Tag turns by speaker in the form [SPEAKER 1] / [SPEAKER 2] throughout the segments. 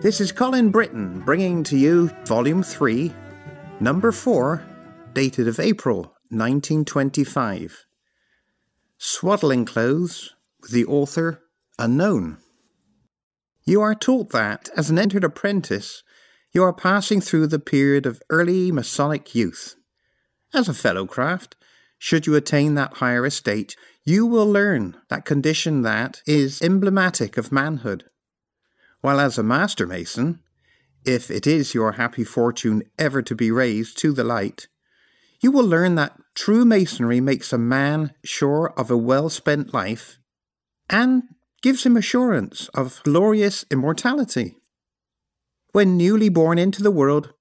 [SPEAKER 1] This is Colin Britton bringing to you Volume 3, Number 4, dated of April 1925. Swaddling Clothes, with the author unknown. You are taught that, as an entered apprentice, you are passing through the period of early Masonic youth. As a fellow craft, should you attain that higher estate, you will learn that condition that is emblematic of manhood while as a master mason, if it is your happy fortune ever to be raised to the light, you will learn that true masonry makes a man sure of a well spent life and gives him assurance of glorious immortality. When newly born into the world,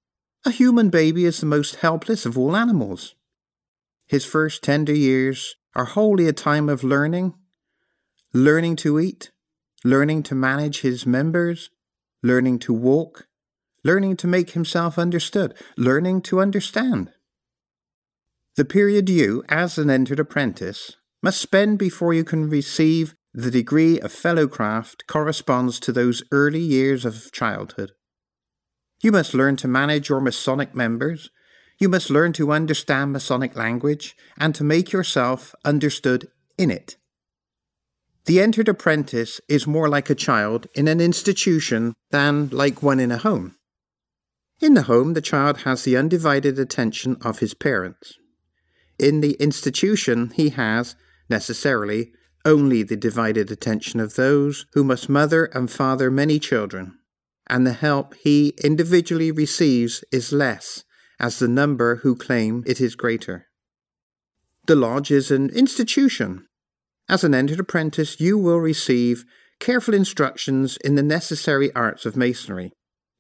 [SPEAKER 1] a human baby is the most helpless of all animals. His first tender years are wholly a time of learning, learning to eat, learning to manage his members, learning to walk, learning to make himself understood, learning to understand. The period you, as an entered apprentice, must spend before you can receive the degree of fellowcraft corresponds to those early years of childhood. You must learn to manage your Masonic members. You must learn to understand Masonic language and to make yourself understood in it. The entered apprentice is more like a child in an institution than like one in a home. In the home, the child has the undivided attention of his parents. In the institution, he has, necessarily, only the divided attention of those who must mother and father many children, and the help he individually receives is less, as the number who claim it is greater. The lodge is an institution as an entered apprentice, you will receive careful instructions in the necessary arts of masonry,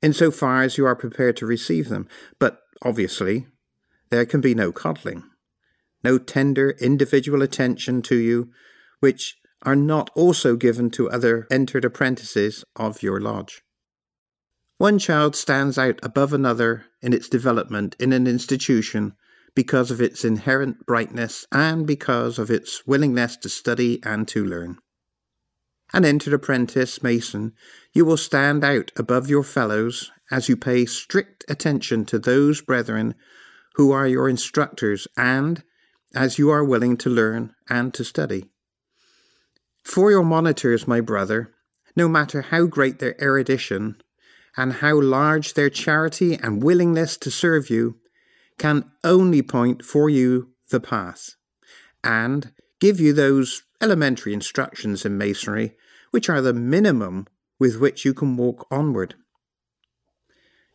[SPEAKER 1] insofar as you are prepared to receive them. But obviously, there can be no coddling, no tender individual attention to you, which are not also given to other entered apprentices of your lodge. One child stands out above another in its development in an institution because of its inherent brightness and because of its willingness to study and to learn. An entered apprentice mason, you will stand out above your fellows as you pay strict attention to those brethren who are your instructors and as you are willing to learn and to study. For your monitors, my brother, no matter how great their erudition and how large their charity and willingness to serve you, can only point for you the path and give you those elementary instructions in masonry, which are the minimum with which you can walk onward.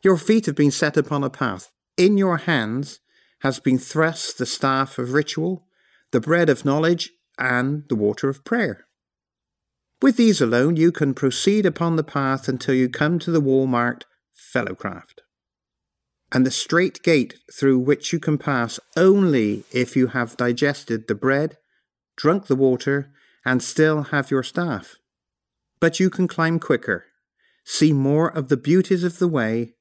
[SPEAKER 1] Your feet have been set upon a path. In your hands has been thrust the staff of ritual, the bread of knowledge, and the water of prayer. With these alone, you can proceed upon the path until you come to the wall marked Fellowcraft and the straight gate through which you can pass only if you have digested the bread, drunk the water, and still have your staff. But you can climb quicker, see more of the beauties of the way,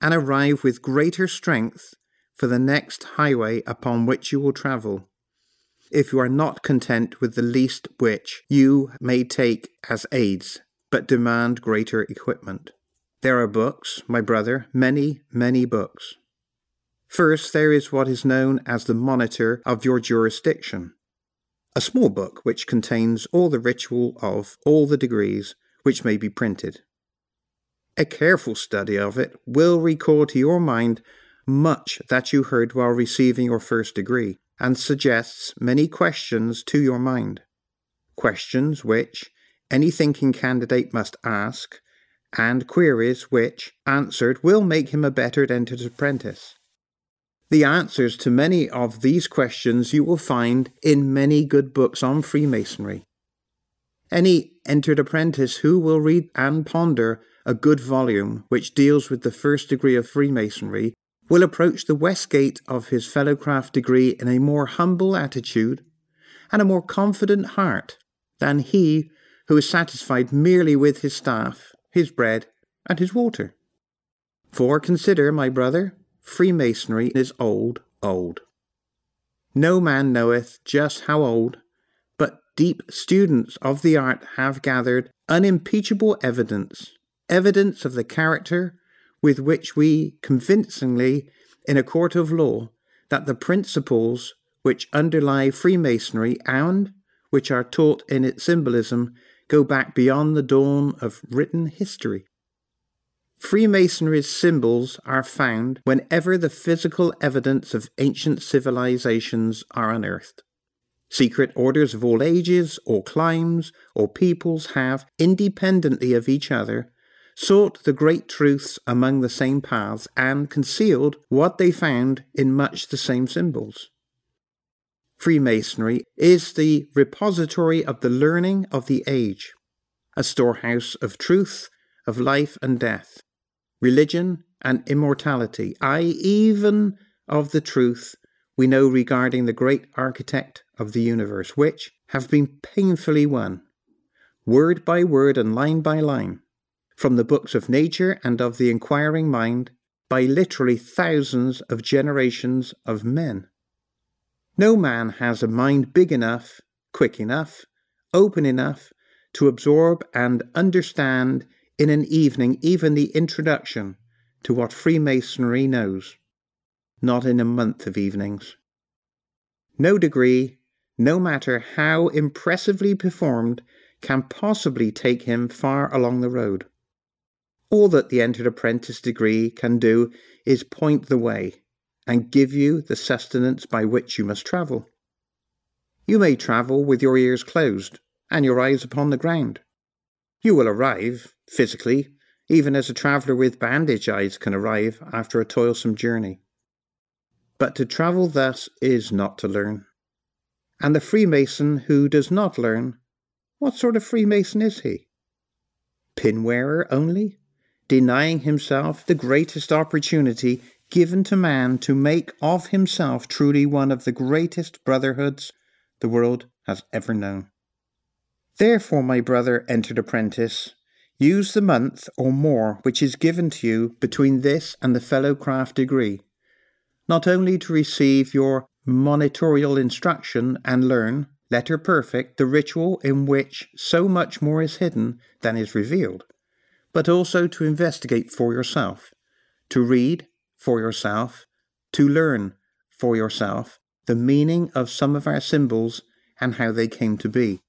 [SPEAKER 1] and arrive with greater strength for the next highway upon which you will travel, if you are not content with the least which you may take as aids, but demand greater equipment. There are books, my brother, many, many books. First, there is what is known as the Monitor of your jurisdiction, a small book which contains all the ritual of all the degrees which may be printed. A careful study of it will recall to your mind much that you heard while receiving your first degree, and suggests many questions to your mind. Questions which any thinking candidate must ask and queries which, answered, will make him a better entered apprentice. The answers to many of these questions you will find in many good books on Freemasonry. Any entered apprentice who will read and ponder a good volume which deals with the first degree of Freemasonry, will approach the Westgate of his fellowcraft degree in a more humble attitude and a more confident heart than he who is satisfied merely with his staff, his bread, and his water. For consider, my brother, Freemasonry is old, old. No man knoweth just how old, but deep students of the art have gathered unimpeachable evidence, evidence of the character with which we convincingly, in a court of law, that the principles which underlie Freemasonry and which are taught in its symbolism go back beyond the dawn of written history. Freemasonry's symbols are found whenever the physical evidence of ancient civilizations are unearthed. Secret orders of all ages, or climes, or peoples have, independently of each other, sought the great truths among the same paths and concealed what they found in much the same symbols. Freemasonry is the repository of the learning of the age, a storehouse of truth, of life and death, religion and immortality, ay, even of the truth we know regarding the great architect of the universe, which have been painfully won, word by word and line by line, from the books of nature and of the inquiring mind, by literally thousands of generations of men. No man has a mind big enough, quick enough, open enough to absorb and understand in an evening even the introduction to what Freemasonry knows, not in a month of evenings. No degree, no matter how impressively performed, can possibly take him far along the road. All that the entered apprentice degree can do is point the way, and give you the sustenance by which you must travel. You may travel with your ears closed and your eyes upon the ground. You will arrive, physically, even as a traveller with bandaged eyes can arrive after a toilsome journey. But to travel thus is not to learn. And the Freemason who does not learn, what sort of Freemason is he? Pin wearer only, denying himself the greatest opportunity given to man to make of himself truly one of the greatest brotherhoods the world has ever known. Therefore, my brother entered apprentice, use the month or more which is given to you between this and the fellow craft degree, not only to receive your monitorial instruction and learn, letter perfect, the ritual in which so much more is hidden than is revealed, but also to investigate for yourself, to read, for yourself, to learn for yourself the meaning of some of our symbols and how they came to be.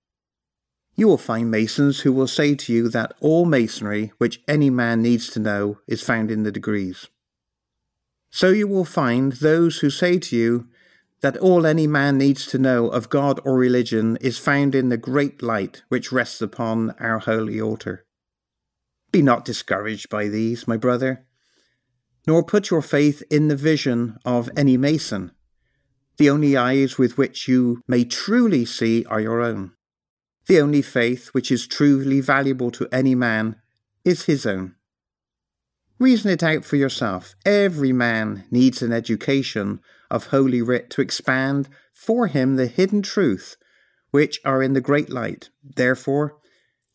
[SPEAKER 1] You will find Masons who will say to you that all Masonry which any man needs to know is found in the degrees. So you will find those who say to you that all any man needs to know of God or religion is found in the great light which rests upon our holy altar. Be not discouraged by these, my brother nor put your faith in the vision of any mason. The only eyes with which you may truly see are your own. The only faith which is truly valuable to any man is his own. Reason it out for yourself. Every man needs an education of Holy Writ to expand for him the hidden truth which are in the great light. Therefore,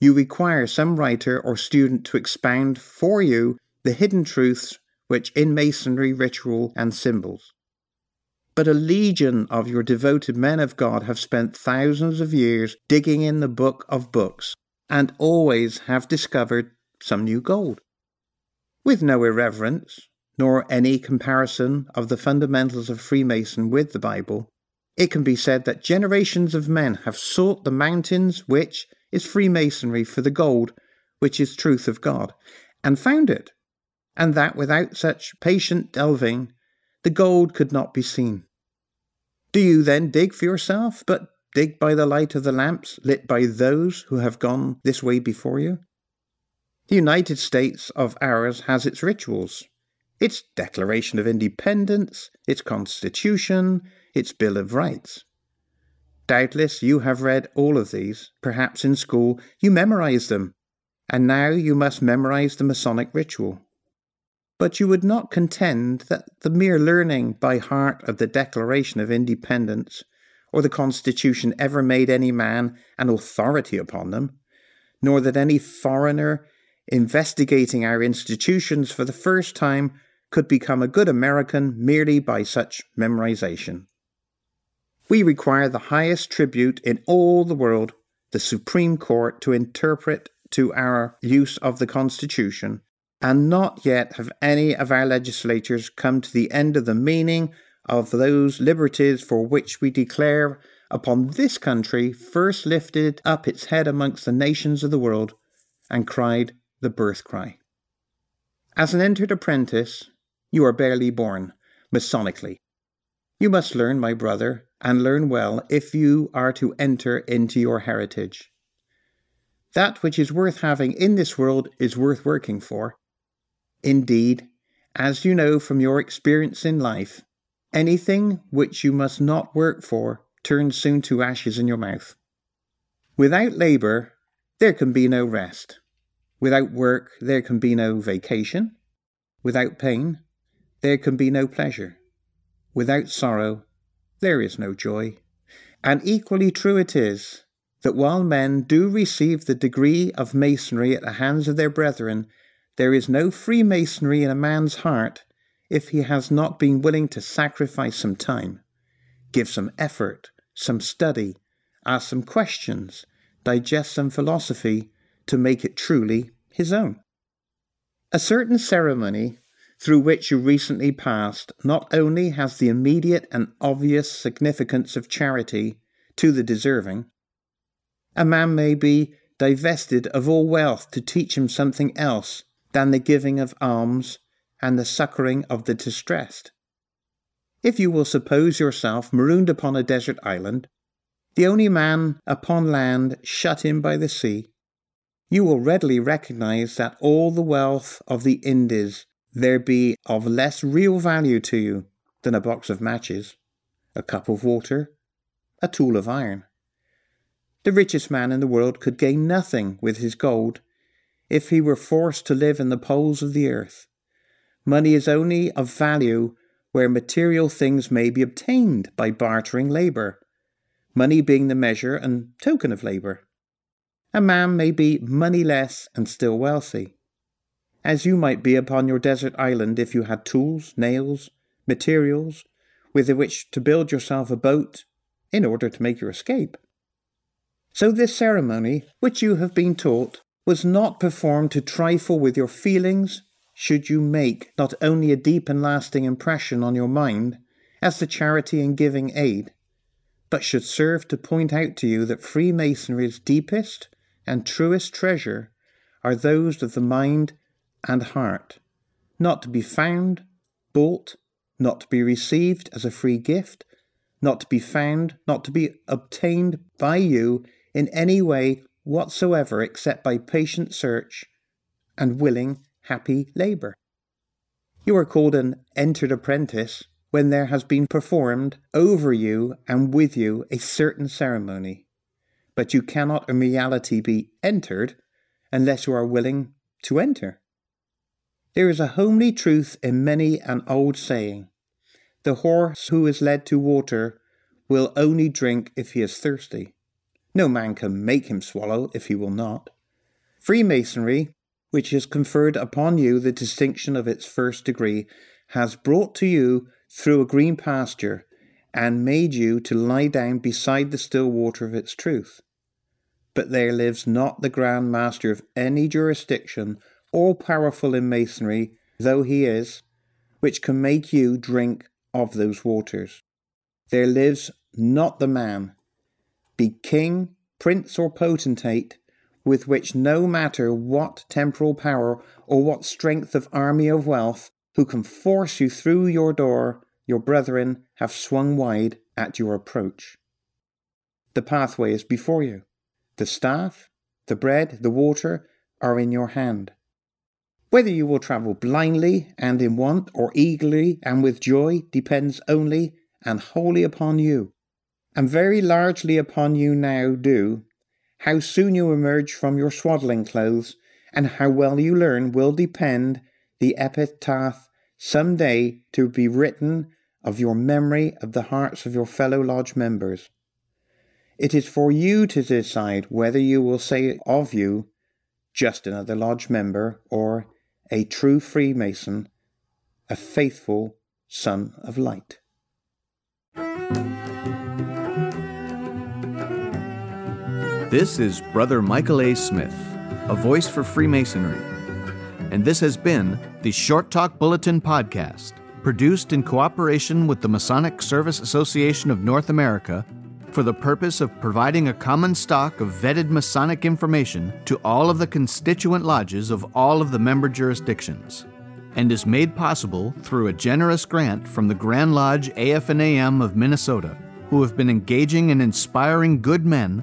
[SPEAKER 1] you require some writer or student to expound for you the hidden truths which in masonry, ritual, and symbols. But a legion of your devoted men of God have spent thousands of years digging in the book of books and always have discovered some new gold. With no irreverence, nor any comparison of the fundamentals of Freemason with the Bible, it can be said that generations of men have sought the mountains which is Freemasonry for the gold which is truth of God, and found it and that without such patient delving, the gold could not be seen. Do you then dig for yourself, but dig by the light of the lamps lit by those who have gone this way before you? The United States of ours has its rituals, its Declaration of Independence, its Constitution, its Bill of Rights. Doubtless you have read all of these, perhaps in school you memorized them, and now you must memorize the Masonic ritual. But you would not contend that the mere learning by heart of the Declaration of Independence or the Constitution ever made any man an authority upon them, nor that any foreigner investigating our institutions for the first time could become a good American merely by such memorization. We require the highest tribute in all the world, the Supreme Court, to interpret to our use of the Constitution, and not yet have any of our legislatures come to the end of the meaning of those liberties for which we declare upon this country first lifted up its head amongst the nations of the world and cried the birth cry. As an entered apprentice, you are barely born, Masonically. You must learn, my brother, and learn well if you are to enter into your heritage. That which is worth having in this world is worth working for. Indeed, as you know from your experience in life, anything which you must not work for turns soon to ashes in your mouth. Without labour, there can be no rest. Without work, there can be no vacation. Without pain, there can be no pleasure. Without sorrow, there is no joy. And equally true it is that while men do receive the degree of masonry at the hands of their brethren, there is no Freemasonry in a man's heart if he has not been willing to sacrifice some time, give some effort, some study, ask some questions, digest some philosophy to make it truly his own. A certain ceremony through which you recently passed not only has the immediate and obvious significance of charity to the deserving, a man may be divested of all wealth to teach him something else than the giving of alms and the succouring of the distressed. If you will suppose yourself marooned upon a desert island, the only man upon land shut in by the sea, you will readily recognize that all the wealth of the Indies there be of less real value to you than a box of matches, a cup of water, a tool of iron. The richest man in the world could gain nothing with his gold if he were forced to live in the poles of the earth. Money is only of value where material things may be obtained by bartering labour, money being the measure and token of labour. A man may be moneyless and still wealthy as you might be upon your desert island if you had tools, nails, materials with which to build yourself a boat in order to make your escape. So, this ceremony, which you have been taught, was not performed to trifle with your feelings, should you make not only a deep and lasting impression on your mind as the charity in giving aid, but should serve to point out to you that Freemasonry's deepest and truest treasure are those of the mind and heart, not to be found, bought, not to be received as a free gift, not to be found, not to be obtained by you in any way whatsoever except by patient search and willing, happy labour. You are called an entered apprentice when there has been performed over you and with you a certain ceremony, but you cannot in reality be entered unless you are willing to enter. There is a homely truth in many an old saying The horse who is led to water will only drink if he is thirsty. No man can make him swallow if he will not. Freemasonry, which has conferred upon you the distinction of its first degree, has brought to you through a green pasture and made you to lie down beside the still water of its truth. But there lives not the Grand Master of any jurisdiction all powerful in masonry though he is, which can make you drink of those waters. There lives not the man, be king, prince, or potentate, with which no matter what temporal power or what strength of army of wealth, who can force you through your door, your brethren have swung wide at your approach. The pathway is before you. The staff, the bread, the water are in your hand. Whether you will travel blindly and in want or eagerly and with joy depends only and wholly upon you, and very largely upon you now do, how soon you emerge from your swaddling clothes and how well you learn will depend the epitaph some day to be written of your memory of the hearts of your fellow lodge members. It is for you to decide whether you will say of you just another lodge member or a true Freemason, a faithful son of light.
[SPEAKER 2] This is Brother Michael A. Smith, a voice for Freemasonry. And this has been the Short Talk Bulletin Podcast, produced in cooperation with the Masonic Service Association of North America for the purpose of providing a common stock of vetted Masonic information to all of the constituent lodges of all of the member jurisdictions, and is made possible through a generous grant from the Grand Lodge AF&AM of Minnesota, who have been engaging and inspiring good men